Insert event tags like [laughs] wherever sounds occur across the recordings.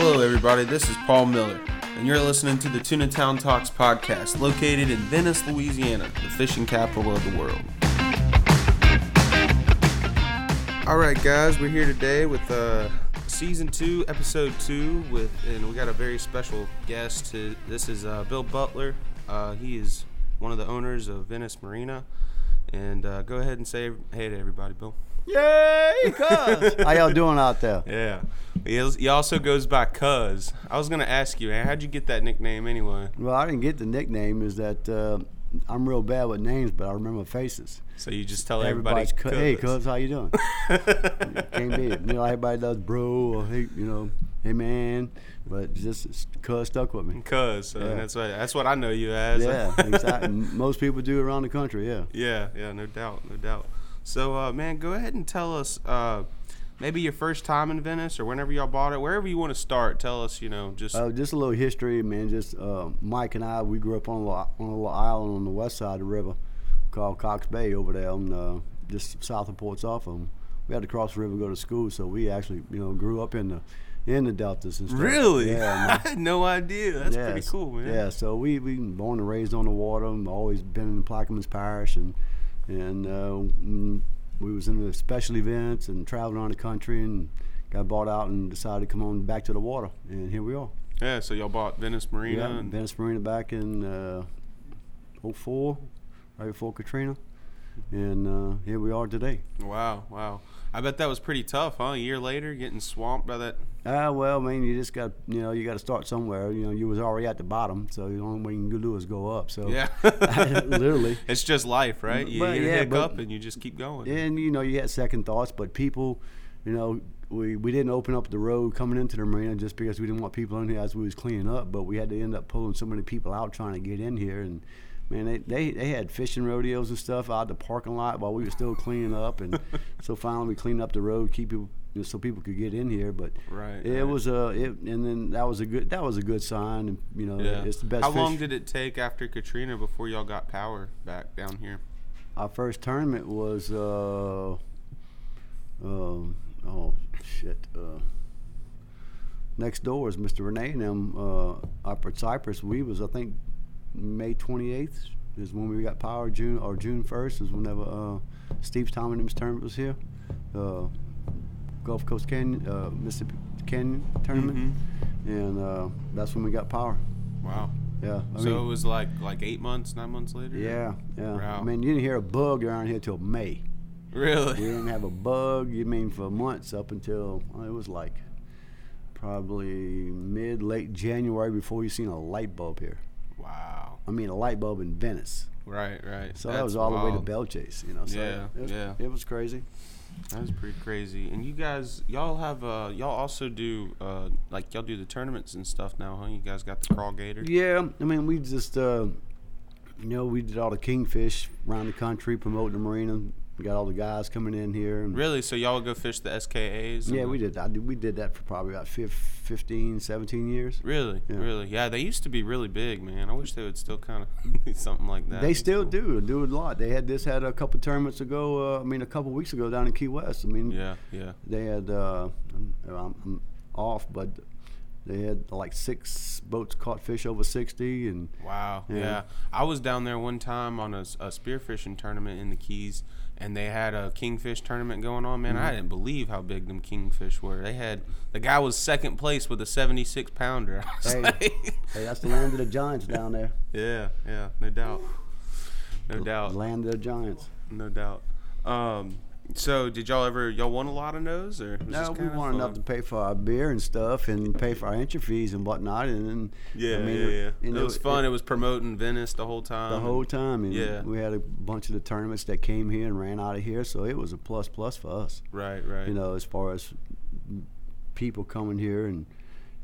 Hello, everybody. This is Paul Miller, and you're listening to the Tuna Town Talks podcast, located in Venice, Louisiana, the fishing capital of the world. All right, guys, we're here today with uh, season two, episode two, with, and we got a very special guest. To, this is uh, Bill Butler. Uh, he is one of the owners of Venice Marina, and uh, go ahead and say hey to everybody, Bill. Yay. How y'all doing out there? Yeah. He, is- he also goes by Cuz. I was going to ask you, man, how'd you get that nickname anyway? Well, I didn't get the nickname. Is that uh, I'm real bad with names, but I remember faces. So you just tell everybody, Everybody's cu- hey, Cuz. cuz, how you doing? [laughs] Can't be. You know, everybody does bro or hey, you know, hey man, but just cuz stuck with me. Cuz. So Yeah. that's, what, that's what I know you as. Yeah, [laughs] exactly. Most people do around the country. Yeah. yeah, yeah, no doubt, no doubt. So, uh, man, go ahead and tell us uh, maybe your first time in Venice or whenever y'all bought it, wherever you want to start. Tell us, you know, just. Uh, just a little history, man. Just uh, Mike and I, we grew up on a, little, on a little island on the west side of the river called Cox Bay over there, on, uh, just south of Port Sulphur. We had to cross the river to go to school, so we actually, you know, grew up in the in the deltas and stuff. really? Yeah. [laughs] I had no idea. That's Yeah, pretty cool, man. Yeah, so we we born and raised on the water. and Always been in Plaquemines Parish, and and uh, we was in the special events and traveling around the country, and got bought out and decided to come on back to the water, and here we are. Yeah, so y'all bought Venice Marina. Yeah, and, Venice Marina back in uh, 04, right before Katrina, and uh, here we are today. Wow, wow. I bet that was pretty tough, huh? A year later, getting swamped by that. Ah, well, I mean, you just got you know you got to start somewhere. You know, you was already at the bottom, so the only way you can do is go up. So Yeah. [laughs] literally. [laughs] It's just life, right? You hit a yeah, hiccup but- and you just keep going. and you know you had second thoughts but people you know we, we didn't open up the road coming into the marina just because we didn't want people in here as we was cleaning up but we had to end up pulling so many people out trying to get in here and man they, they, they had fishing rodeos and stuff out the parking lot while we were still cleaning up and [laughs] so finally we cleaned up the road keep people you know, so people could get in here but Right, it right. was a it, and then that was a good that was a good sign and you know Yeah. it's the best How long did it take after Katrina before y'all got power back down here? Our first tournament was uh, um, oh shit. Uh, next door is Mr. Renee and them uh, up at Cypress. We was I think May 28th is when we got power. June or June 1st is whenever uh, Steve Tom and tournament was here. Uh, Gulf Coast Canyon, uh, Mississippi Canyon tournament, and uh, that's when we got power. Wow. Yeah. I so mean- it was like like eight months, nine months later. yeah, yeah. Wow. I mean, you didn't hear a bug around here till May. We Really? didn't have a bug. You mean for months up until well, it was like probably mid late January before you seen a light bulb here. I mean a light bulb in Venice. Right, right. So that was all the way to wild. Belle Chasse, you know. So Yeah, it was, yeah. It was crazy. That was pretty crazy. And you guys, y'all have uh, y'all also do uh, like y'all do the tournaments and stuff now, huh? You guys got the crawl gator. Yeah, I mean we just uh, you know we did all the kingfish around the country promoting the marina. We got all the guys coming in here. And, Really? So y'all would go fish the SKAs? Yeah, we did. I did. We did that for probably about fif- 15, 17 years. Really, Yeah. really, yeah. They used to be really big, man. I wish they would still kind of do something like that. They still cool. do do a lot. They had this had a couple tournaments ago. Uh, I mean, a couple weeks ago down in Key West. I mean, Yeah, yeah. they had. Uh, I'm, I'm, off, but they had like six boats caught fish over sixty, and Wow. Yeah. Yeah. I was down there one time on a, a spearfishing tournament in the Keys, and they had a kingfish tournament going on. Man, Mm-hmm. I didn't believe how big them kingfish were. They had the guy was second place with a 76 pounder. [laughs] Hey. like, hey, that's the land of the giants [laughs] down there. yeah, yeah, no doubt, no The doubt, land of the giants. no doubt. Um, so did y'all ever y'all won a lot of those or? was No, we want enough to pay for our beer and stuff, and pay for our entry fees and whatnot, and then Yeah, I mean, yeah, yeah. you know, it was fun. It, was promoting Venice the whole time. the whole time. And yeah. we had a bunch of the tournaments that came here and ran out of here, so it was a plus plus for us. Right, right. You know, as far as people coming here and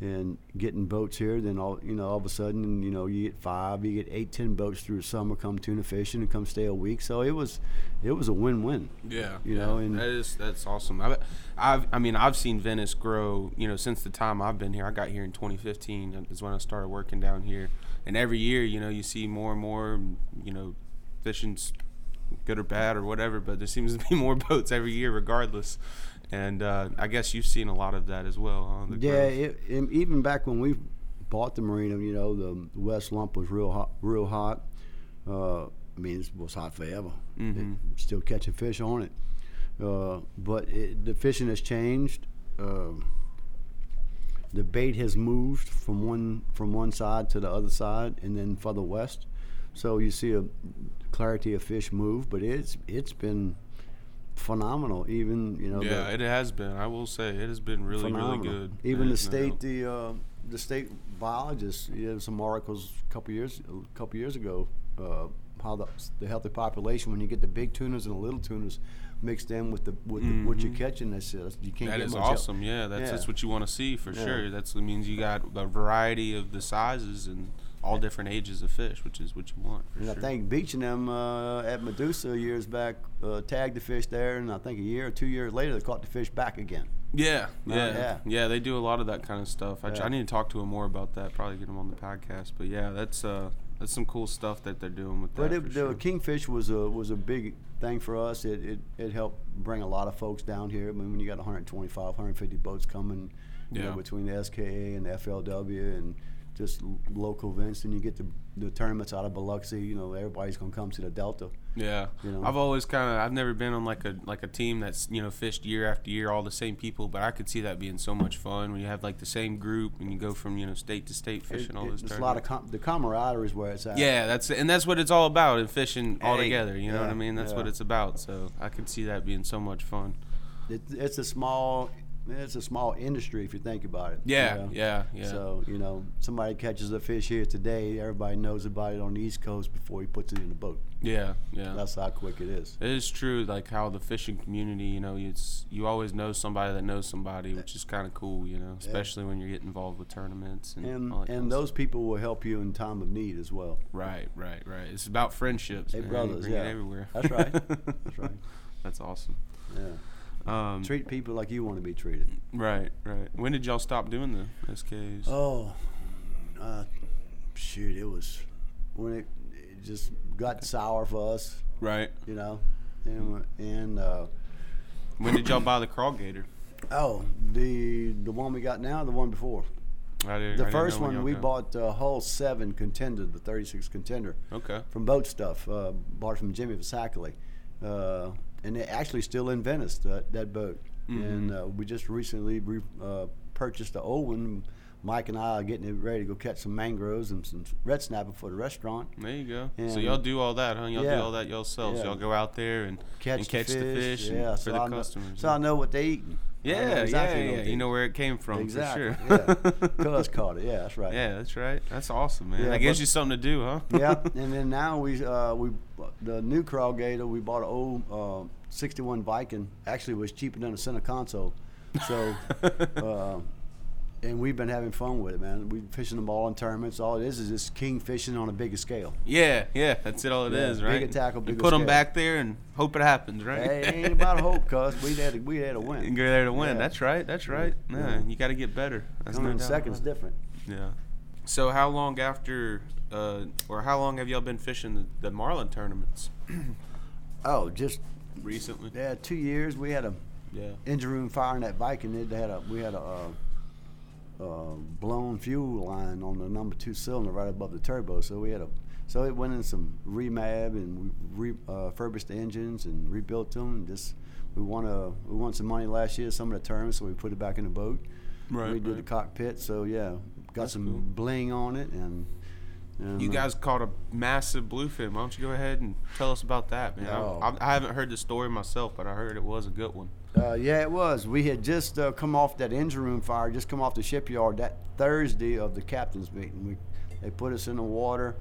and getting boats here, then all you know, all of a sudden, you know, you get five, you get eight, ten boats through the summer come tuna fishing and come stay a week. So it was, it was a win-win. Yeah, you yeah. know, and- that is that's awesome. I, I've I mean I've seen Venice grow. You know, since the time I've been here. I got here in 2015 is when I started working down here, and every year, you know, you see more and more. You know, fishing's good or bad or whatever, but there seems to be [laughs] more boats every year, regardless. And uh, I guess you've seen a lot of that as well. Huh? The Yeah, growth. it, even back when we bought the marina, you know, the west lump was real hot. Real hot. Uh, I mean, it was hot forever. Mhm. It- still catching fish on it, uh, but it, the fishing has changed. Uh, the bait has moved from one from one side to the other side, and then further west. So you see a clarity of fish move, but it's it's been phenomenal. Even you know, the- yeah, it has been. I will say it has been really, phenomenal. really good. Even the state, the uh, the state biologists, you know, some articles a couple years a couple years ago, uh, how the the healthy population when you get the big tunas and the little tunas mixed in with the with the, what you're Mhm. catching, that's just, you can't That get is awesome. Yeah, that's Yeah. that's what you want to see for Yeah. sure. That's that means you got a variety of the sizes and all different ages of fish, which is what you want. And sure. I think Beach and them uh, at Medusa years back uh, tagged the fish there, and I think a year or two years later they caught the fish back again. Yeah, Uh, yeah, yeah. yeah, They do a lot of that kind of stuff. I, Yeah. I need to talk to him more about that. Probably get him on the podcast. But yeah, that's uh, that's some cool stuff that they're doing with But that. it, for the kingfish was a was a big thing for us. It, it it helped bring a lot of folks down here. I mean, when you got 125, 150 boats coming, you know, between the SKA and the FLW and just local events, and you get the the tournaments out of Biloxi. You know, everybody's gonna come to the Delta. Yeah, you know. I've always kind of I've never been on like a like a team that's you know fished year after year all the same people, but I could see that being so much fun when you have like the same group and you go from you know state to state fishing It- all it- those. It's a lot of com- the camaraderie is where it's at. Yeah, that's and that's what it's all about in fishing all together. You know what I mean? That's what it's about. So I could see that being so much fun. It, it's a small it's a small industry if you think about it. you Yeah, know? yeah, yeah. So you know, somebody catches a fish here today, everybody knows about it on the East Coast before he puts it in the boat. yeah, yeah. That's how quick it is. It is true, like how the fishing community, you know, it's you always know somebody that knows somebody, which is kind of cool, you know, especially when you get involved with tournaments and And all that kinda and stuff. those people will help you in time of need as well. Right, right, right. It's about friendships. Hey, man. Brothers, yeah. everywhere. That's right. [laughs] That's right. That's awesome. Yeah. Um, Treat people like you want to be treated. right, right. When did y'all stop doing the SKs? Oh, uh, shoot! It was when it, it just got sour for us, Right. you know, and and uh, When did y'all buy the crawl gator? [coughs] oh, the the one we got now, the one before. I I The didn't first one we got- bought the Hull Seven Contender, the 36 Contender. Okay. from Boat Stuff. Uh, bought from Jimmy Vasacoli. Uh, and it actually still in Venice, that, that boat. And Mhm. uh, we just recently re- uh, purchased the old one. Mike and I are getting it ready to go catch some mangroves and some red snapper for the restaurant. There you go. so y'all do all that, huh? Y'all Yeah. do all that yourselves. Yeah. Y'all go out there and Catch, and catch the fish, and- yeah, for so the I know, customers. So I know what they eating. Yeah, exactly yeah, yeah. You know where it came from exactly. for sure. yeah. [laughs] Cuz caught it. Yeah, that's right. Yeah, that's right. That's awesome, man. Yeah, that gives you something to do, huh? [laughs] yeah, [laughs] and then now we uh, we the new crawl gator we bought an old uh, 61 Viking. Actually, it was cheaper than a center console. So, uh, and we've been having fun with it, man. We fishing them all in tournaments. All it is is just king fishing on a bigger scale. yeah, yeah. That's it. All it is, Yeah, right? bigger tackle, you bigger put them back there and hope it happens, right? Hey, it ain't about hope, cuz we had to, we had to and win. [laughs] go there to win. Yeah. That's right. That's right. Yeah. Yeah, you got to get better. That's Coming no in seconds different. Yeah. So how long after, uh, or how long have y'all been fishing the, the marlin tournaments? [clears throat] Oh, just Recently. yeah, two years. We had a Yeah. engine room fire in that Viking. They had a we had a uh, uh, blown fuel line on the number two cylinder right above the turbo. So we had a so it went in some remab and we re, uh, refurbished the engines and rebuilt them. And just we won a we won some money last year, some of the tournaments, so we put it back in the boat. Right. we did the cockpit. So yeah, got That's some cool. bling on it and. and You uh, guys caught a massive bluefin. Why don't you go ahead and tell us about that, man? Oh. I, I haven't heard the story myself, but I heard it was a good one. Uh, yeah, it was. We had just uh, come off that engine room fire, just come off the shipyard that Thursday of the captain's meeting. We, they put us in the water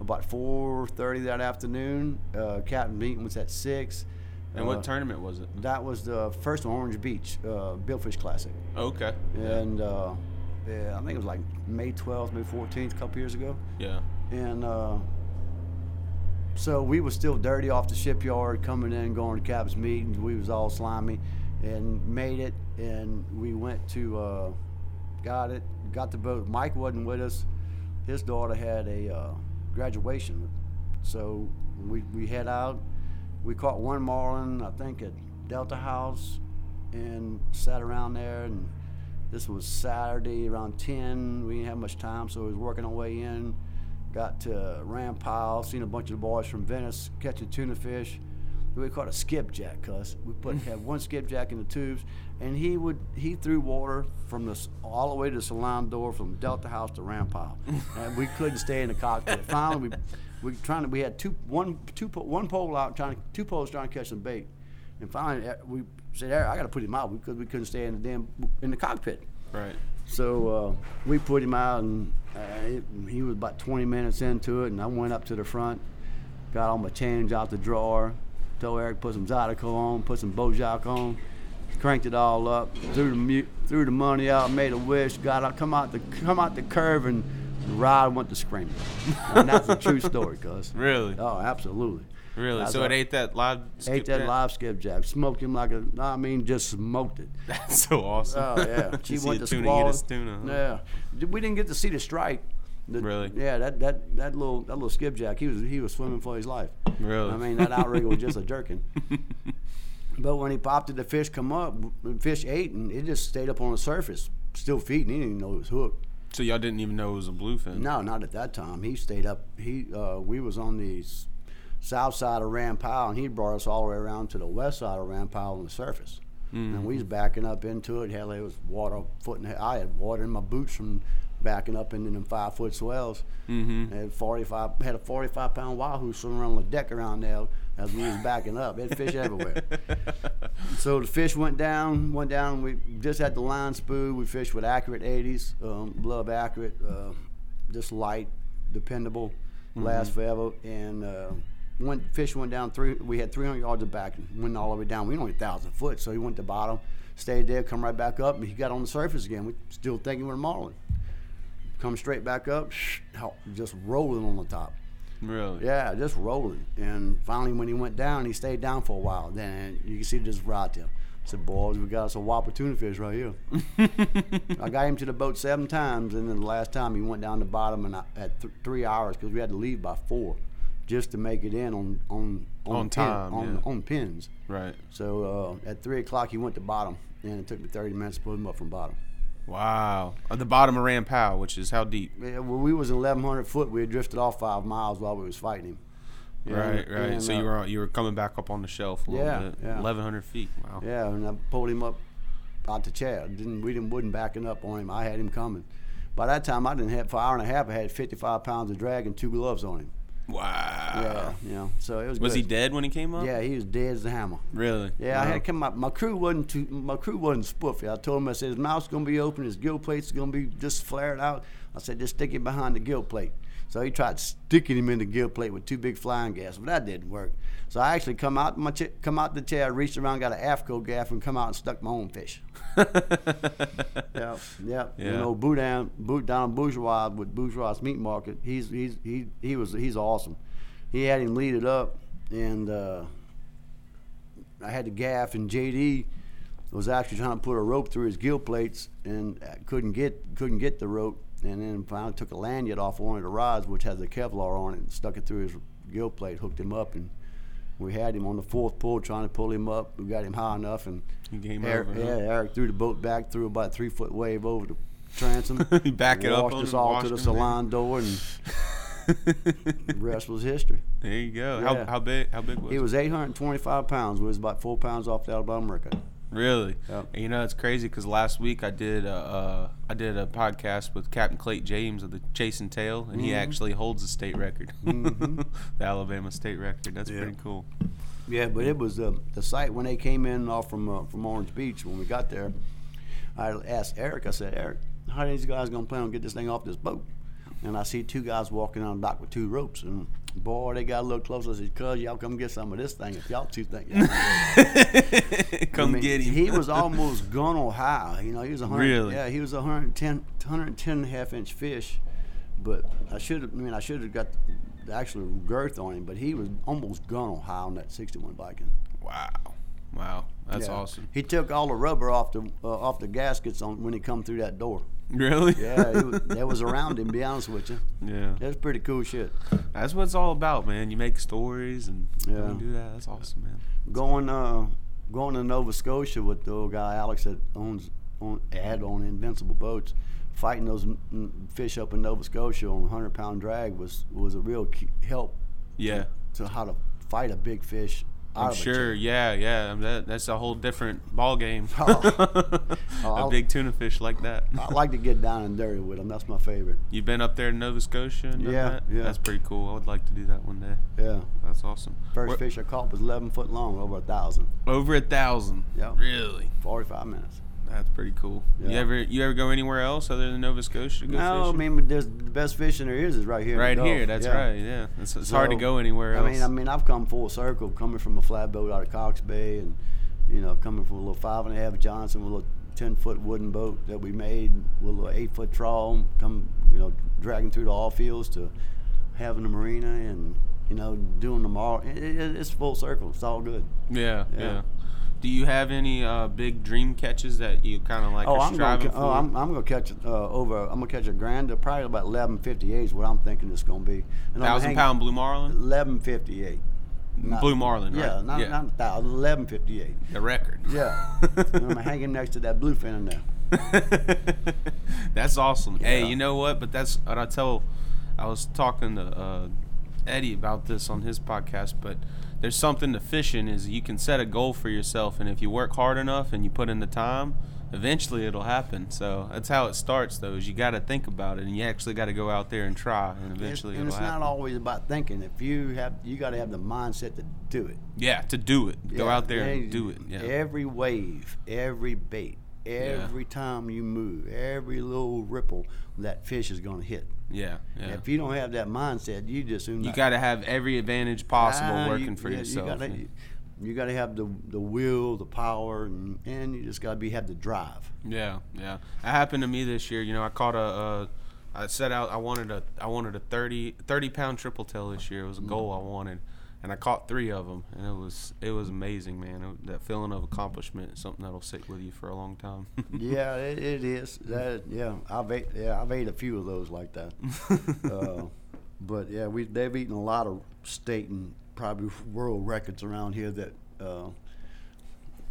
about 4:30 that afternoon. Uh, captain meeting was at six. And Uh, what tournament was it? That was the first Orange Beach uh, Billfish Classic, Okay. and uh, yeah, I think it was like May 12th, May 14th, a couple years ago. Yeah. And uh, so we was still dirty off the shipyard, coming in, going to captain's meetings. We was all slimy, and made it. And we went to, uh, got it, got the boat. Mike wasn't with us. His daughter had a uh, graduation, so we we head out. We caught one marlin, I think, at Delta House, and sat around there. And this was Saturday around 10. We didn't have much time, so we was working our way in. Got to Ram Powell, seen a bunch of the boys from Venice catching tuna fish. We caught a skipjack, cuz we put had [laughs] one skipjack in the tubes, and he would he threw water from the all the way to the salon door from Delta House to Ram Powell, [laughs] and we couldn't stay in the cockpit. Finally, we we trying to we had two one two one pole out trying to, two poles trying to catch some bait, and finally uh, we said, "Eric, I got to put him out because we couldn't stay in the damn in the cockpit." Right. So uh, we put him out, and uh, it, he was about 20 minutes into it, and I went up to the front, got all my change out the drawer, told Eric put some Zydeco on, put some Bojack on, cranked it all up, threw the mu- threw the money out, made a wish, got out, come out the come out the curve, and the ride went to screaming. [laughs] and that's a true story, cuz. Really? Oh, absolutely. Really? So it ate that live. Ate that jack? live skipjack, smoked him like a, I mean, just smoked it. [laughs] That's so awesome. Oh yeah, [laughs] she went to tuna squall. tuna. huh? Yeah, we didn't get to see the strike. The- Really? Yeah, that, that, that little that little skipjack, he was he was swimming for his life. Really? I mean, that outrigger was [laughs] just a jerking. But when he popped it, the fish come up. The fish ate, and it just stayed up on the surface, still feeding. He didn't even know it was hooked. So y'all didn't even know it was a bluefin. No, not at that time. He stayed up. He uh, we was on the s- south side of Ram Powell, and he brought us all the way around to the west side of Ram Powell on the surface. And we was backing up into it. Hell, there was water foot and I had water in my boots from backing up into them five foot swells. Mm-hmm. Had forty five had a forty five pound wahoo swimming around the deck around there as we was backing up. Had fish everywhere. [laughs] So the fish went down, went down. We just had the line spool. We fished with accurate 80s, um, love accurate, uh, just light, dependable, last forever. And uh, went fish went down three. We had 300 yards of back, went all the way down. We only thousand foot, so he went to bottom, stayed there, come right back up, and he got on the surface again. We still thinking we're marlin. Come straight back up, [sniffs] just rolling on the top. Really? Yeah, just rolling. And finally, when he went down, he stayed down for a while. Then you can see just right there. I said, boys, we got us a whopper tuna fish right here. [laughs] I got him to the boat seven times, and then the last time he went down the bottom and I, at th- three hours because we had to leave by four just to make it in on on On pin- time, on, yeah. on pins. Right. So uh, at three o'clock, he went to bottom, and it took me 30 minutes to put him up from bottom. Wow. At the bottom of Ram Powell, which is how deep? Yeah, well, we was 1,100 foot. We had drifted off five miles while we was fighting him. Yeah, right, right. and, so uh, you were you were coming back up on the shelf a little Yeah, bit. yeah. Eleven hundred feet. Wow. Yeah, and I pulled him up out the chair. Didn't we didn't wasn't backing up on him. I had him coming. By that time, I didn't have for an hour and a half. I had 55 pounds of drag and two gloves on him. Wow. Yeah, you know. So it was. Was good. he dead when he came up? Yeah, he was dead as a hammer. Really? Yeah, I had to come up. My crew wasn't too. My crew wasn't spoofy. I told him, I said, his mouth's gonna be open, his gill plate's gonna be just flared out. I said, just stick it behind the gill plate. So he tried sticking him in the gill plate with two big flying gaffs, but that didn't work. So I actually come out my ch- come out the chair, reached around, got an AFTCO gaff, and come out and stuck my own fish. [laughs] Yeah, yeah. You know, Boudin, Boud, down Bourgeois with Bourgeois Meat Market. He's he's he he was he's awesome. He had him lead it up, and uh, I had the gaff, and JD was actually trying to put a rope through his gill plates, and uh, couldn't get couldn't get the rope, and then finally took a lanyard off one of the rods, which has a Kevlar on it, and stuck it through his gill plate, hooked him up, and we had him on the fourth pull trying to pull him up. We got him high enough, and He came Eric, over. yeah. Eric threw the boat back, threw about a three foot wave over the transom. [laughs] Back it up washed us all to the salon door, and [laughs] the rest was history. there you go. Yeah. How how big how big was He was 825 pounds. We was about four pounds off the Alabama record. Really? Yep. And you know it's crazy because last week I did a, uh, I did a podcast with Captain Clayton James of the Chasing Tail, and Mm-hmm. he actually holds the state record, Mhm. [laughs] the Alabama state record. That's Yeah. pretty cool. Yeah, but it was uh, the site when they came in off from uh, from Orange Beach. When we got there, I asked Eric. I said, Eric, how are these guys gonna plan on get this thing off this boat? And I see two guys walking on the dock with two ropes, and boy, they got a little closer. I said, "Cuz y'all come get some of this thing if y'all two think." y'all can do it." Come I mean, get him. He was almost gunnel high. You know, he was a hundred. Really? Yeah, he was a 110, 110 and a half inch fish. But I should have. I mean, I should have got the actual girth on him. But he was almost gunnel high on that sixty-one Viking. Wow, wow, that's Yeah. awesome. He took all the rubber off the uh, off the gaskets on when he come through that door. Really? Yeah, it that was around him. Be honest with you, Yeah. that's pretty cool shit. That's what it's all about, man. You make stories and Yeah. do that. That's awesome, man. Going uh, going to Nova Scotia with the old guy Alex that owns on had on Invincible Boats, fighting those fish up in Nova Scotia on 100 pound drag was was a real help Yeah. to how to fight a big fish. I'm a sure. Yeah, yeah. That, that's a whole different ball game. Oh. [laughs] oh, a I'll- big tuna fish like that. I like to get down and dirty with them. That's my favorite. You've been up there in Nova Scotia? Yeah, that? yeah. That's pretty cool. I would like to do that one day. Yeah. That's awesome. First Where- fish I caught was 11 foot long, over a thousand, Over a thousand. Yeah. Really? 45 minutes. That's pretty cool. You ever you ever go anywhere else other than Nova Scotia? to Go No, I fishing? mean, but there's the best fishing there is is right here. the right here. That's Yeah. right. Yeah. It's, it's hard to go anywhere else. I mean, I mean, I've come full circle, coming from a flatboat out of Cox Bay, and you know, coming from a little five and a half Johnson with a little ten foot wooden boat that we made with a little eight foot trawl, come you know, dragging through the all fields to having a marina and you know, doing them all. It, it, it's full circle. It's all good. yeah, yeah. yeah. Do you have any uh, big dream catches that you kind of like oh, I'm gonna, for? oh, I'm, I'm gonna catch uh, over. I'm gonna catch a grand, probably about 1158 is what I'm thinking it's gonna be. And Thousand hang- pound blue marlin, 1158. Not- blue marlin, right? Yeah, not, yeah. not a thousand, 1158. the record. Yeah. [laughs] I'm hanging next to that bluefin in there. [laughs] that's awesome. Hey, you know what? But that's what I tell. I was talking to uh, Eddie about this on his podcast. But there's something to fishing is you can set a goal for yourself, and if you work hard enough and you put in the time, eventually it'll happen. So that's how it starts. Though is you got to think about it, and you actually got to go out there and try, and eventually and it'll it's happen. not always about thinking. If you have, you got to have the mindset to do it. yeah, to do it. Go out there and yeah, do it. Yeah. Every wave, every bait, every time you move, every little ripple, that fish is going to hit. Yeah. Yeah. If you don't have that mindset, you just soon You got to have every advantage possible Ah, working you- for yeah, yourself. You gotta, you got to have the the will, the power, and, and you just got to be have the drive. Yeah, yeah. That happened to me this year. You know, I caught a. Uh, set out. I wanted a. I wanted a 30, 30 pound triple tail this year. It was a goal I wanted, and I caught three of them, and it was it was amazing, man. It, that feeling of accomplishment is something that'll stick with you for a long time. [laughs] yeah, it, it is. That yeah, I've ate yeah I've ate a few of those like that. [laughs] uh, but yeah, we they've eaten a lot of state and probably world records around here that. Uh,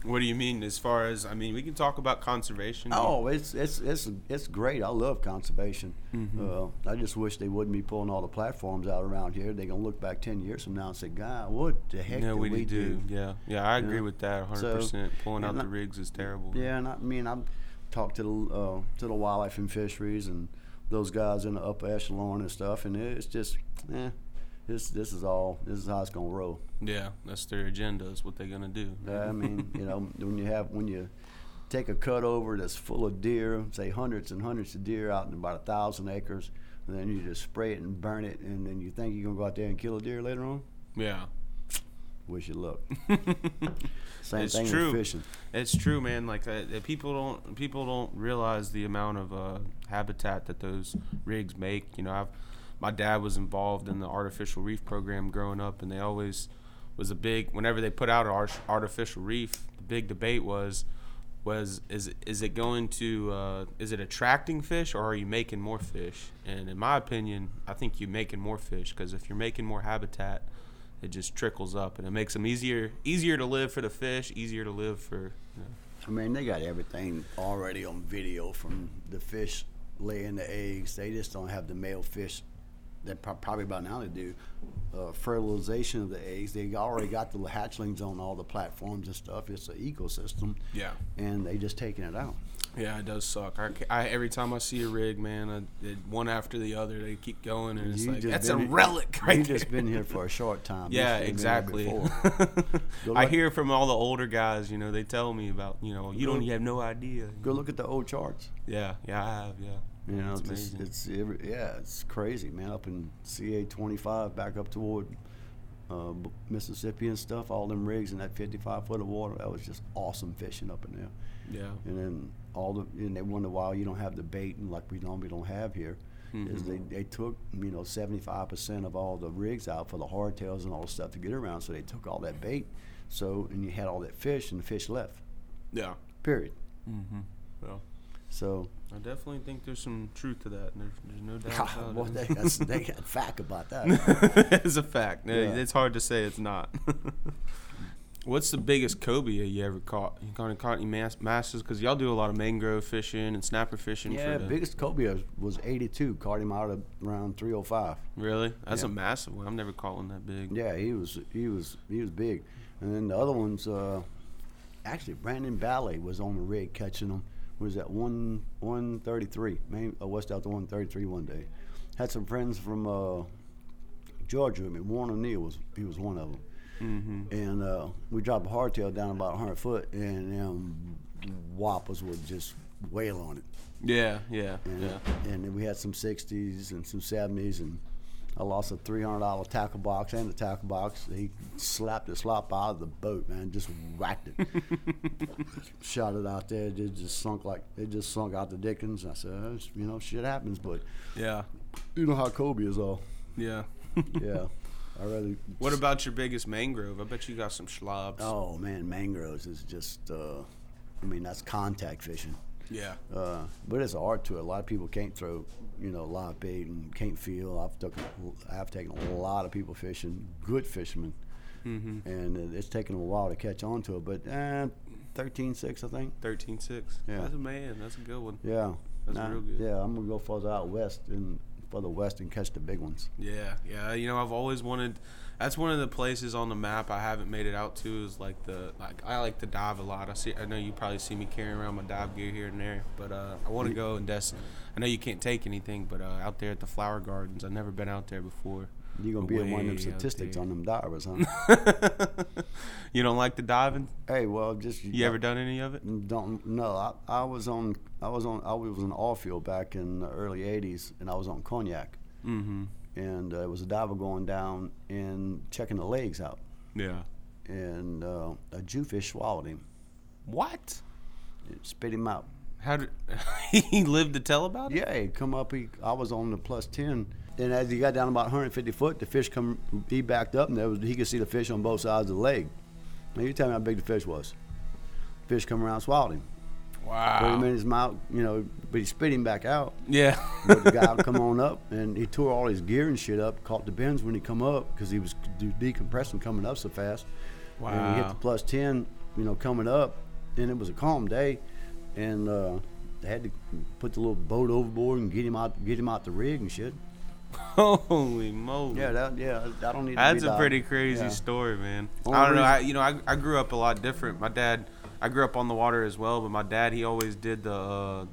what do you mean? As far as I mean, we can talk about conservation. oh, it's it's it's it's great. I love conservation. Mm-hmm. Uh, I just wish they wouldn't be pulling all the platforms out around here. They're gonna look back ten years from now and say, "God, what the heck yeah, did we, we do. Yeah, yeah. I agree Yeah. with that. hundred So, percent. Pulling out and the rigs is terrible. Yeah, and I mean, I've talked to the uh, to the wildlife and fisheries and those guys in the upper echelon and stuff, and it's just, eh, this this is all this is how it's gonna roll. Yeah, that's their agenda. Is what they're gonna do. I mean, you know, [laughs] when you have when you take a cut over that's full of deer, say hundreds and hundreds of deer out in about a thousand acres, and then you just spray it and burn it, and then you think you're gonna go out there and kill a deer later on. Yeah. Wish you luck. [laughs] Same It's thing true. with fishing. It's true, man. Like uh, uh, people don't people don't realize the amount of uh, habitat that those rigs make. You know, I've my dad was involved in the artificial reef program growing up, and they always was a big. Whenever they put out an artificial reef, the big debate was was is is it going to uh, is it attracting fish or are you making more fish? And in my opinion, I think you're making more fish because if you're making more habitat, it just trickles up and it makes them easier easier to live for the fish, easier to live for. You know, I mean, they got everything already on video from the fish laying the eggs. They just don't have the male fish. That pro- probably by now they do uh, fertilization of the eggs. They already got the hatchlings on all the platforms and stuff. It's an ecosystem, Yeah. and they just taking it out. Yeah, it does suck. I, I- every time I see a rig, man, I, it, one after the other, they keep going, and it's You like that's a been- relic, right You just been here for a short time. [laughs] Yeah, here exactly. [laughs] I hear from all the older guys, you know, they tell me about, you know, you don't you have no idea. Go look at the old charts. Yeah, yeah, I have, yeah. You know, It's it's, it's yeah, it's crazy, man. Up in CA twenty five, back up toward uh, Mississippi and stuff. All them rigs in that fifty five foot of water. That was just awesome fishing up in there. Yeah. And then all the and they wonder why you don't have the bait and like we normally don't have here. Is they, they took you know seventy five percent of all the rigs out for the hardtails and all the stuff to get around. So they took all that bait. So and you had all that fish and the fish left. Yeah. Period. Mm-hmm. Well, So I definitely think there's some truth to that. There's, there's no doubt about well, it. they, [laughs] that's, they got fact about that. [laughs] it's a fact. Yeah. It's hard to say it's not. [laughs] What's the biggest cobia you ever caught? You kind of caught any mass, masses? Because y'all do a lot of mangrove fishing and snapper fishing. Yeah, the, biggest cobia was 82. Caught him out of around 305. Really? That's Yeah. a massive one. I've never caught one that big. Yeah, he was he was he was big. And then the other ones, uh, actually Brandon Ballet was on the rig catching them. Was at one one thirty three, main uh, west out to one thirty three one day. Had some friends from uh, Georgia with me. Warren O'Neill was he was one of them. Mm-hmm. And uh, we dropped a hardtail down about 100 foot, and them whoppers would just wail on it. Yeah, yeah, And, yeah. and then we had some 60s and some 70s, and I lost a $300 tackle box and the tackle box. He slapped the slop out of the boat, man, just whacked it. [laughs] Shot it out there. It just sunk like, it just sunk out the Dickens. I said, "Uh, you know, shit happens, but Yeah, you know how Kobe is all. yeah. [laughs] Yeah. I rather. what about your biggest mangrove? I bet you got some schlobs. Oh, man, mangroves is just, uh, I mean, that's contact fishing. Yeah. Uh, but it's an art to it. A lot of people can't throw, you know, live bait and can't feel. I've taken, I've taken a lot of people fishing, good fishermen, Mm-hmm. and it's taken them a while to catch on to it. But uh, 13.6, I think. Thirteen six. Yeah. That's a man. That's a good one. Yeah. That's Nah, real good. Yeah, I'm gonna go further out west and further west and catch the big ones. Yeah, yeah. You know, I've always wanted. That's one of the places on the map I haven't made it out to. Is like the like I like to dive a lot. I see. I know you probably see me carrying around my dive gear here and there, but uh, I want to go and des. I know you can't take anything, but uh, out there at the flower gardens, I've never been out there before. You're gonna be in one of them statistics on them divers, huh? [laughs] you don't like the diving? hey, well, just You ever done any of it? Don't no. I, I was on. I was on. I was in oil field back in the early '80s, and I was on cognac. Mm-hmm. and uh, it was a diver going down and checking the legs out, Yeah. and uh, a jewfish swallowed him. What? It spit him out. How did [laughs] he lived to tell about it? Yeah, he come up. He, I was on the plus ten, and as he got down about 150 foot, the fish come. He backed up, and there was he could see the fish on both sides of the leg. Now you tell me how big the fish was. Fish come around, swallowed him. Wow. Put him in his mouth, you know, but he spit him back out. Yeah. But the guy would come [laughs] on up, and he tore all his gear and shit up. Caught the bends when he come up because he was decompressing coming up so fast. And we hit the plus ten, you know, coming up, and it was a calm day, and uh, they had to put the little boat overboard and get him out, get him out the rig and shit. [laughs] Holy moly. Yeah, that yeah, I don't need. to That's be a diving. pretty crazy Yeah. story, man. Only I don't know. I, you know, I, I grew up a lot different. My dad, I grew up on the water as well, but my dad, he always did the, uh,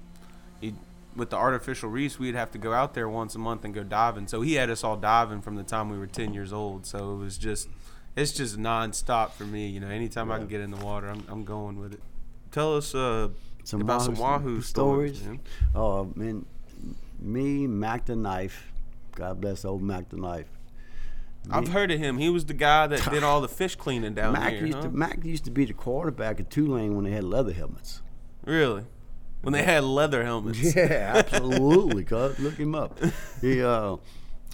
he, with the artificial reefs, we'd have to go out there once a month and go diving. So he had us all diving from the time we were 10 years old. So it was just, it's just nonstop for me. You know, anytime I can get in the water, I'm, I'm going with it. Tell us uh, Some about some Wahoo Wahoo stories. stories, man. Oh man, me, Mac the knife. God bless old Mac the knife. I've heard of him. He was the guy that did all the fish cleaning down Mac here. used huh? to Mac used to be the quarterback at Tulane when they had leather helmets. Really? When they had leather helmets. Yeah, [laughs] absolutely. Cuz look him up. He, uh,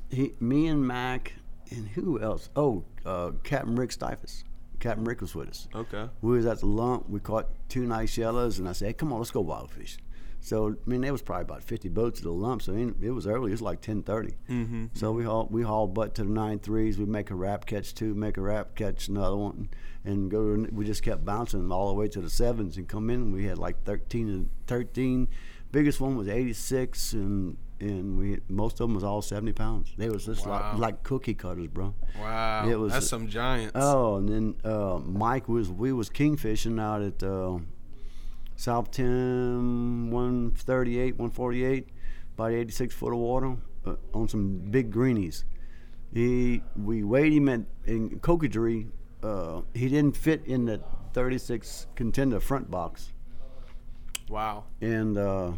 he, me and Mac, and who else? Oh, uh, Captain Rick Stifus. Captain Rick was with us. Okay. We was at the lump. We caught two nice yellows, and I said, "Hey, come on, let's go wild fish." So I mean, there was probably about 50 boats at the lump. So it it was early. It was like 10:30. Mm-hmm. So we haul we haul butt to the nine threes. We make a wrap catch two, make a wrap catch another one, and go. to- We just kept bouncing all the way to the sevens and come in. We had like 13 and 13. Biggest one was 86, and and we most of them was all 70 pounds. They was just Wow. like like cookie cutters, bro. Wow. It was- That's some giants. Oh, and then uh, Mike was we was kingfishing out at uh, South Tim 138, 148, about 86 foot of water uh, on some big greenies. He we weighed him at in Cocodrie. Uh, he didn't fit in the 36 contender front box, Wow. and uh,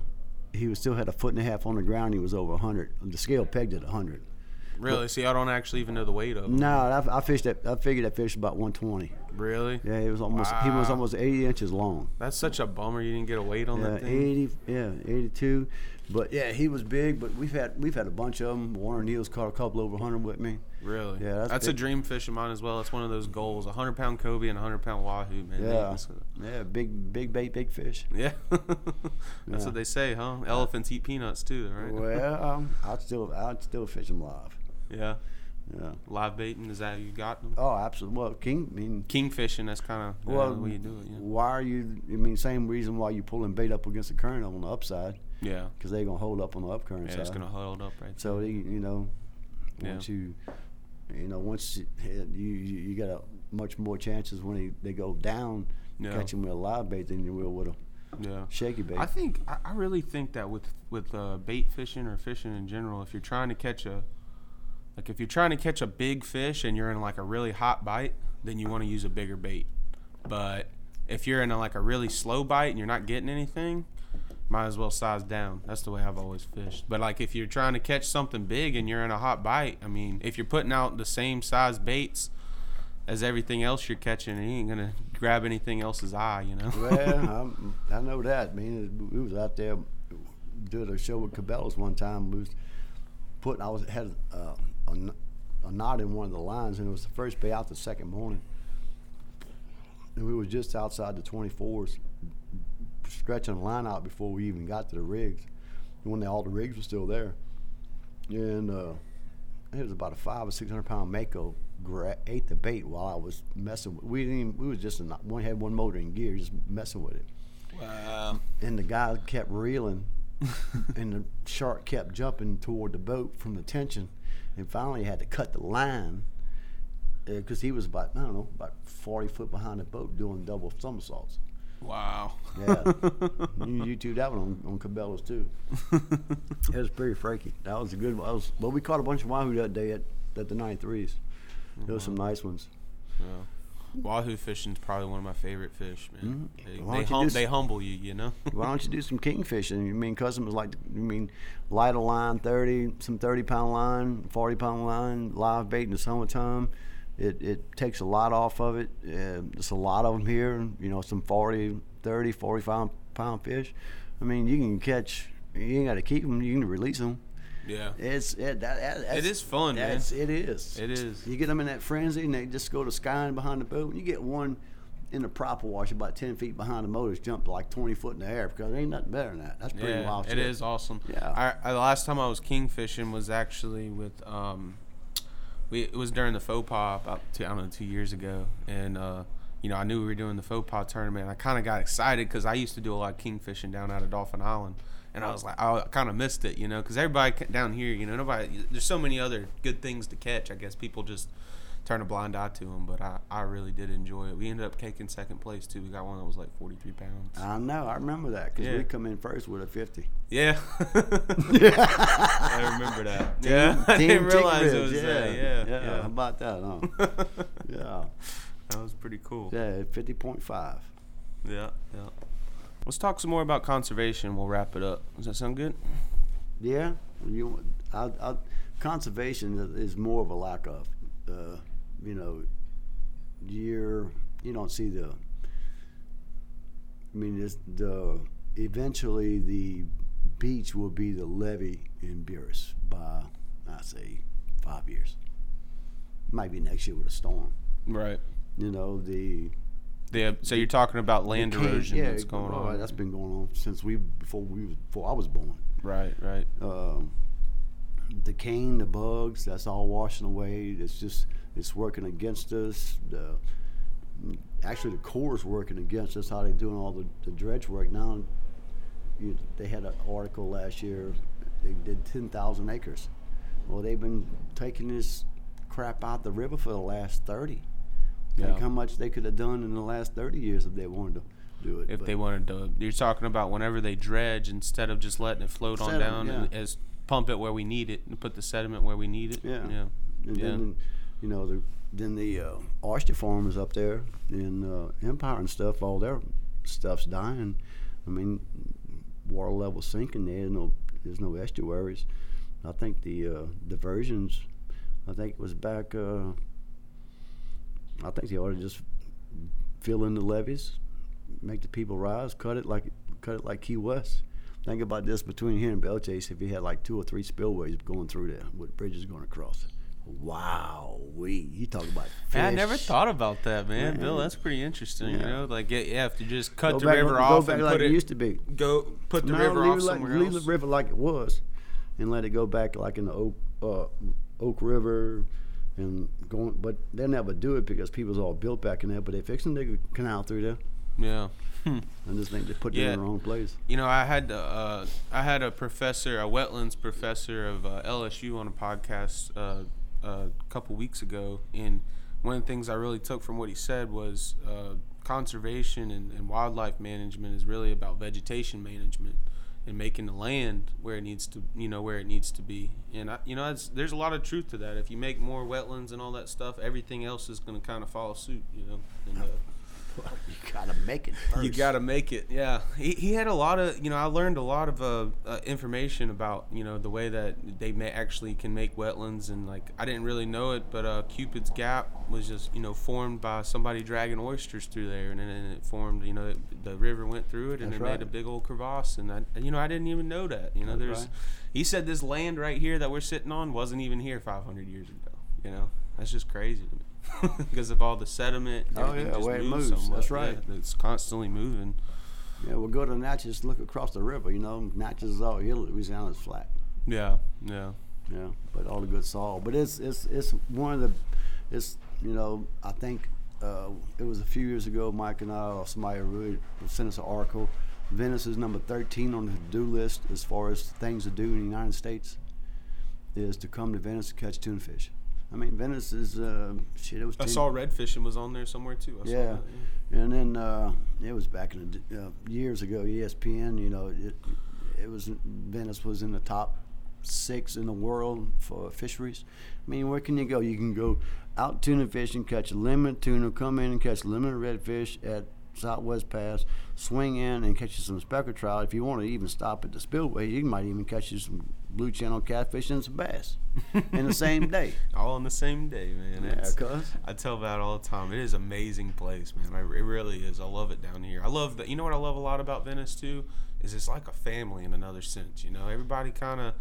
he was still had a foot and a half on the ground. He was over 100. The scale pegged at 100. Really? See, I don't actually even know the weight of them. No, I, I fished that. I figured that fish about 120. Really? Yeah, he was almost he was almost 80 inches long. That's such a bummer you didn't get a weight on Yeah, that thing. 80, yeah, 82. But yeah, he was big. But we've had we've had a bunch of them. Warren Neal's caught a couple over 100 with me. Really? Yeah, that's that's a dream fish of mine as well. It's one of those goals. A hundred pound Kobe and a hundred pound Wahoo, man. Yeah, that's- yeah, big big bait, big fish. [laughs] Yeah. that's Yeah. what they say, huh? Elephants eat peanuts too, right? Well, [laughs] um, I'd still I'd still fish them live. Yeah. Yeah. Live baiting is that how you got them? Oh, absolutely. Well, king. I mean, King fishing. That's kind of well, the way you do it. Yeah. why are you? I mean, same reason why you pulling bait up against the current on the upside Yeah. because they're gonna hold up on the up current Yeah. side. It's gonna hold up right. So they, you know, Yeah. once you, you know, once you you you, you got a much more chances when they, they go down Yeah. catching with a live bait than you will with a Yeah. shaky bait. I think I, I really think that with with uh, bait fishing or fishing in general, if you're trying to catch a like if you're trying to catch a big fish and you're in like a really hot bite, then you want to use a bigger bait. But if you're in a, like a really slow bite and you're not getting anything, might as well size down. That's the way I've always fished. But like if you're trying to catch something big and you're in a hot bite, I mean, if you're putting out the same size baits as everything else you're catching, you ain't gonna grab anything else's eye, you know. well, [laughs] I'm, I know that. I mean, we was out there doing a show with Cabela's one time. We was putting, I was had uh, a, a knot in one of the lines, and it was the first bait out the second morning. And we was just outside the 24s, stretching the line out before we even got to the rigs. And when they, all the rigs were still there, and uh, it was about a five or six hundred pound mako gra- ate the bait while I was messing. with We didn't. Even, we was just in, one had one motor in gear, just messing with it. Wow. And the guy kept reeling, [laughs] and the shark kept jumping toward the boat from the tension, and finally had to cut the line uh, because he was about I don't know about forty foot behind the boat doing double somersaults. Wow. Yeah, [laughs] you YouTube that one on, on Cabela's too. [laughs] It was pretty freaky. That was a good one. Was, well, we caught a bunch of wahoo that day at, at the 93s. There was some uh-huh. nice ones. Yeah. Wahoo fishing is probably one of my favorite fish, man. Mhm. They, they, hum- they humble you, you know. [laughs] Why don't you do some king fishing? You mean customers like, you mean light a line, 30, some 30 pound line, 40 pound line, live bait in the summertime. It, it takes a lot off of it. Uh, there's a lot of them here, you know, some 40, 30, 45 pound fish. I mean, you can catch, you ain't got to keep them, you can release them. Yeah. It's it, that, that, that's, It is fun, man. It is. It is. You get them in that frenzy, and they just go to skying behind the boat. And you get one in the proper wash about ten feet behind the motors, jump like twenty foot in the air because there ain't nothing better than that. That's pretty Yeah, wild. it shit. is awesome. Yeah. I, I, the last time I was king fishing was actually with um, we it was during the faux pas about two, I don't know two years ago, and uh, you know I knew we were doing the faux pas tournament. I kind of got excited because I used to do a lot of king fishing down out of Dauphin Island, and I was like I kind of missed it, you know, because everybody down here, you know, nobody there's so many other good things to catch. I guess people just turn a blind eye to them, but I, I really did enjoy it. We ended up taking second place too. We got one that was like 43 pounds. I know. I remember that because Yeah. we come in first with a fifty. Yeah. [laughs] I remember that. yeah. [laughs] I didn't realize it was Ribs, that. yeah. Yeah. yeah. Yeah. How about that? Huh? [laughs] yeah. that was pretty cool. Yeah. Fifty point five. Yeah. Yeah. Let's talk some more about conservation. We'll wrap it up. Does that sound good? Yeah, you. I, I, conservation is- more of a lack of. Uh, you know, you're you don't see the. I mean, it's the eventually the beach will be the levee in Buras by I say five years. Might be next year with a storm. Right. You know the The, so you're talking about land cane- erosion yeah, that's going well, on. That's been going on since we before we before I was born. right. Right. um, the cane, the bugs, that's all washing away. It's just it's working against us. The actually the Corps is working against us. How they're doing all the, the dredge work now? You, they had an article last year. They did ten thousand acres. Well, they've been taking this crap out the river for the last thirty. Yeah. how much they could have done in the last thirty years if they wanted to do it. If But- they wanted to, you're talking about whenever they dredge instead of just letting it float on down yeah. and as pump it where we need it and put the sediment where we need it. Yeah. Yeah. And Yeah. then, you know, the, then the uh, oyster farmers up there in uh, Empire and stuff, all their stuff's dying. I mean, water level sinking. There's no, there's no estuaries. I think the uh, diversions. I think it was back. Uh, I think they ought to just fill in the levees, make the people rise, cut it like cut it like Key West. Think about this between here and Belle Chasse. If you had like two or three spillways going through there with bridges going across, wow, we you talk about fish. I never thought about that, man. Bill, that's pretty interesting. You know, like yeah, yeah, if you just cut Go the back, river go off back and like put it it, used to be. go put the No, river off it like, somewhere leave else. the river like it was, and let it go back like in the Oak uh, Oak River, and going, but they never do it because people's all built back in there. But they fixing the canal through there. Yeah. [laughs] I just think they put it Yeah. in the wrong place. You know, I had uh, I had a professor, a wetlands professor of uh, LSU, on a podcast uh, a couple weeks ago, and one of the things I really took from what he said was uh, conservation and, and wildlife management is really about vegetation management and making the land where it needs to, you know, where it needs to be. And I, you know, there's a lot of truth to that. If you make more wetlands and all that stuff, everything else is going to kind of follow suit. You know. And, uh, [laughs] You gotta make it first. you got to make it. Yeah. He, he had a lot of, you know, I learned a lot of uh, uh, information about, you know, the way that they may actually can make wetlands. And, like, I didn't really know it, but uh, Cubit's Gap was just, you know, formed by somebody dragging oysters through there. And then it formed, you know, the river went through it and That's it right. made a big old crevasse. And, I, you know, I didn't even know that. You know, That's there's, right. he said this land right here that we're sitting on wasn't even here 500 years ago. You know, that's just crazy to me. [laughs] because of all the sediment. Oh, yeah, just where it moves so That's right. Yeah, it's constantly moving. Yeah, we'll go to Natchez, look across the river. You know, Natchez is all hill. Louisiana's flat. Yeah, yeah. Yeah, but all the good soil. But it's it's it's one of the, it's you know I think uh, it was a few years ago. Mike and I or somebody really sent us an article. Venice is number thirteen on the to-do list as far as things to do in the United States. Is to come to Venice to catch tuna fish. I mean, Venice is uh, shit. It was. I 10 saw red fishing was on there somewhere too. I saw Yeah. that, yeah. And then uh, it was back in the uh, years ago. ESPN, you know, it it was Venice was in the top six in the world for fisheries. I mean, where can you go? You can go out tuna fishing, catch a lemon tuna, come in and catch limited redfish at Southwest Pass, swing in and catch you some speckled trout. If you want to even stop at the spillway, you might even catch you some blue channel catfish and some bass in the same [laughs] day. All on the same day, man. Yeah, cuz. I tell that all the time. It is an amazing place, man. I, it really is. I love it down here. I love that. You know what I love a lot about Venice too is it's like a family in another sense. You know, everybody kind of.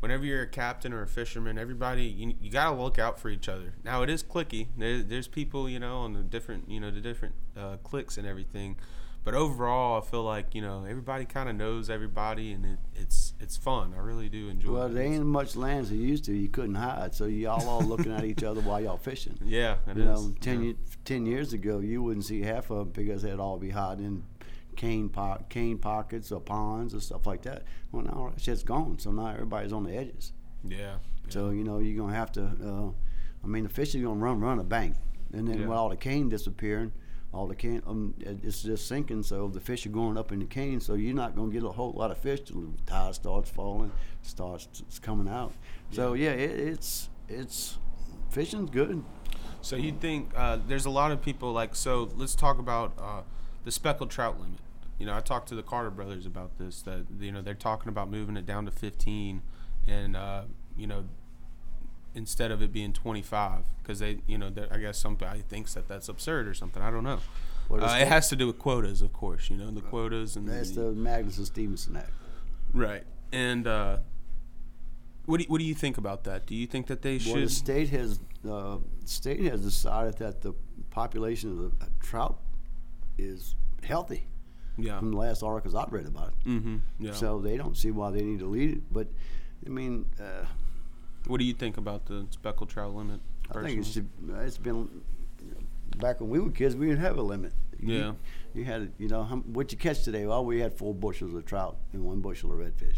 Whenever you're a captain or a fisherman, everybody you, you gotta look out for each other. Now it is clicky. There, there's people, you know, on the different, you know, the different uh, cliques and everything. But overall, I feel like you know everybody kind of knows everybody, and it, it's it's fun. I really do enjoy. It. Well, it. there ain't much land as there used to. You couldn't hide, so y'all all looking at each other while y'all fishing. [laughs] Yeah, it you know, is. ten, Yeah. 10 years ago, you wouldn't see half of them because they'd all be hiding in cane, po- cane pockets or ponds or stuff like that. Well, now shit's gone, so now everybody's on the edges. Yeah. So, you know, you're going to have to, uh, I mean, the fish is going to run, run a bank. And then Yeah. with all the cane disappearing, all the can um, it's just sinking, so the fish are going up in the cane, so you're not going to get a whole lot of fish till the tide starts falling, starts coming out. So, yeah, it, it's, it's, fishing's good. So you think uh, there's a lot of people like so? Let's talk about uh, the speckled trout limit. You know, I talked to the Carter brothers about this. That you know they're talking about moving it down to 15, and uh, you know instead of it being 25 because they you know I guess somebody thinks that that's absurd or something. I don't know. Uh, it has to do with quotas, of course. You know the quotas and That's the- the Magnuson Stevenson Act. right. And uh, what do you, what do you think about that? Do you think that they Well, the should? state has uh, state has decided that the population of the trout is healthy. yeah. From the last articles I've read about it, Mm-hmm. Yeah. so they don't see why they need to lead it. But I mean, uh, what do you think about the speckled trout limit? I think it personally? should. It's been back when we were kids. We didn't have a limit. You- Yeah. You had, you know, how, what you catch today? Well, we had four bushels of trout and one bushel of redfish.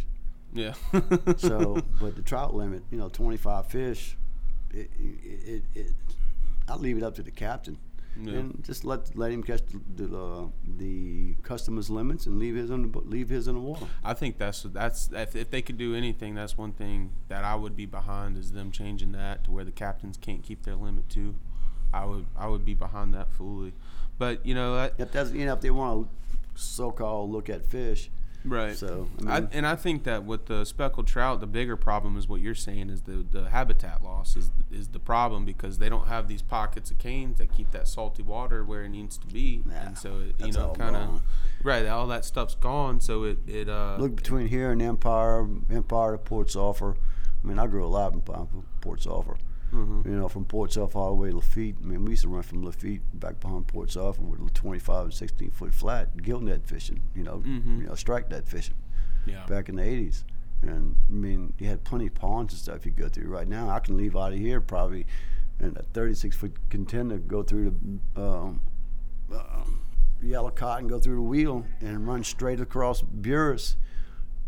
Yeah. [laughs] So, [laughs] but the trout limit, you know, 25 fish, it, it, it, it I'll leave it up to the captain. Yeah. And just let let him catch the the, uh, the customers limits and leave his in the, leave his in the water. I think that's that's if, if they could do anything, that's one thing that I would be behind is them changing that to where the captains can't keep their limit too. I would I would be behind that fully. But you know, I, If that's you know if they want to so-called look at fish, right. so I mean, I, and I think that with the speckled trout, the bigger problem is what you're saying is the, the habitat loss is is the problem because they don't have these pockets of canes that keep that salty water where it needs to be, Nah, and so it, you know kind of right all that stuff's gone. So it it uh look between here and Empire, Empire to Port Sulphur. I mean, I grew a lot in Port- Sulphur. Mhm. You know, from Port Sulphur all the way to Lafitte. I mean, we used to run from Lafitte back behind Port Sulphur with a 25 and 16 foot flat gill net fishing. You know, Mhm. you know, strike net fishing yeah back in the 80s. And I mean, you had plenty of ponds and stuff you go through. Right now, I can leave out of here probably and a 36 foot contender go through the um, uh, yellow cotton, go through the wheel, and run straight across Buras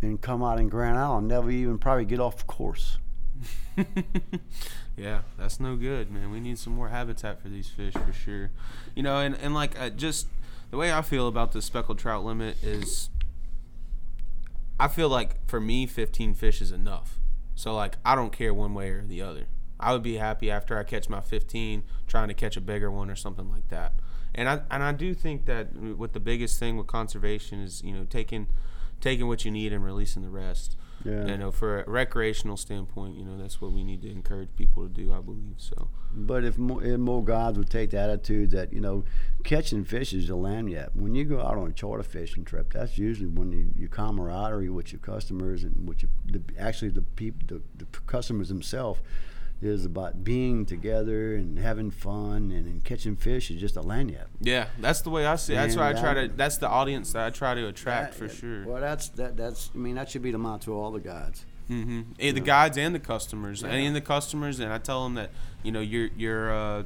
and come out in Grand Island. Never even probably get off course. [laughs] yeah, that's no good, man. We need some more habitat for these fish for sure. You know, and, and like uh, just the way I feel about the speckled trout limit is I feel like for me, 15 fish is enough. So, like, I don't care one way or the other. I would be happy after I catch my 15 trying to catch a bigger one or something like that. And I and I do think that what the biggest thing with conservation is, you know, taking taking what you need and releasing the rest. Yeah. You know, for a recreational standpoint, you know, that's what we need to encourage people to do, I believe. So. But if more, if more guys would take the attitude that you know, catching fish is a lagniappe. When you go out on a charter fishing trip, that's usually when you, your camaraderie with your customers and with your the, actually the people, the, the customers themselves is about being together and having fun and, and catching fish is just a lagniappe. Yeah, that's the way I see it. That's why I try to. That's the audience that I try to attract that, for sure. Well, that's that. That's. I mean, that should be the motto of all the guides. Mm-hmm. The guides and the customers, yeah. and the customers, and I tell them that you know you're you're. Uh,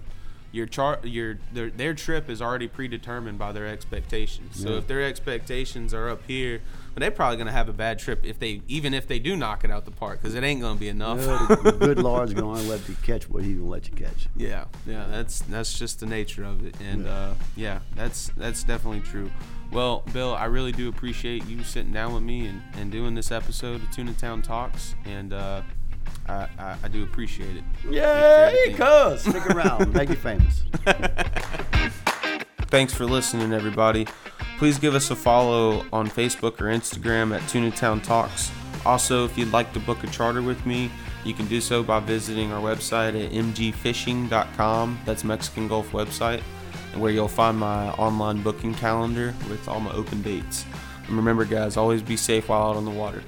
your chart your their, their trip is already predetermined by their expectations. So yeah. if their expectations are up here, but they're probably gonna have a bad trip if they even if they do knock it out the park because it ain't gonna be enough. [laughs] Good Lord's gonna let you catch what He's gonna let you catch. Yeah, yeah, that's that's just the nature of it, and yeah, uh, yeah that's that's definitely true. Well, Bill, I really do appreciate you sitting down with me and, and doing this episode of Tuna Town Talks, and uh, I, I, I, do appreciate it. Yay, cuz! Stick around, make you famous. [laughs] Thanks for listening, everybody. Please give us a follow on Facebook or Instagram at Tunatown Talks. Also, if you'd like to book a charter with me, you can do so by visiting our website at mgfishing.com. That's Mexican Gulf website, and where you'll find my online booking calendar with all my open dates. And remember, guys, always be safe while out on the water.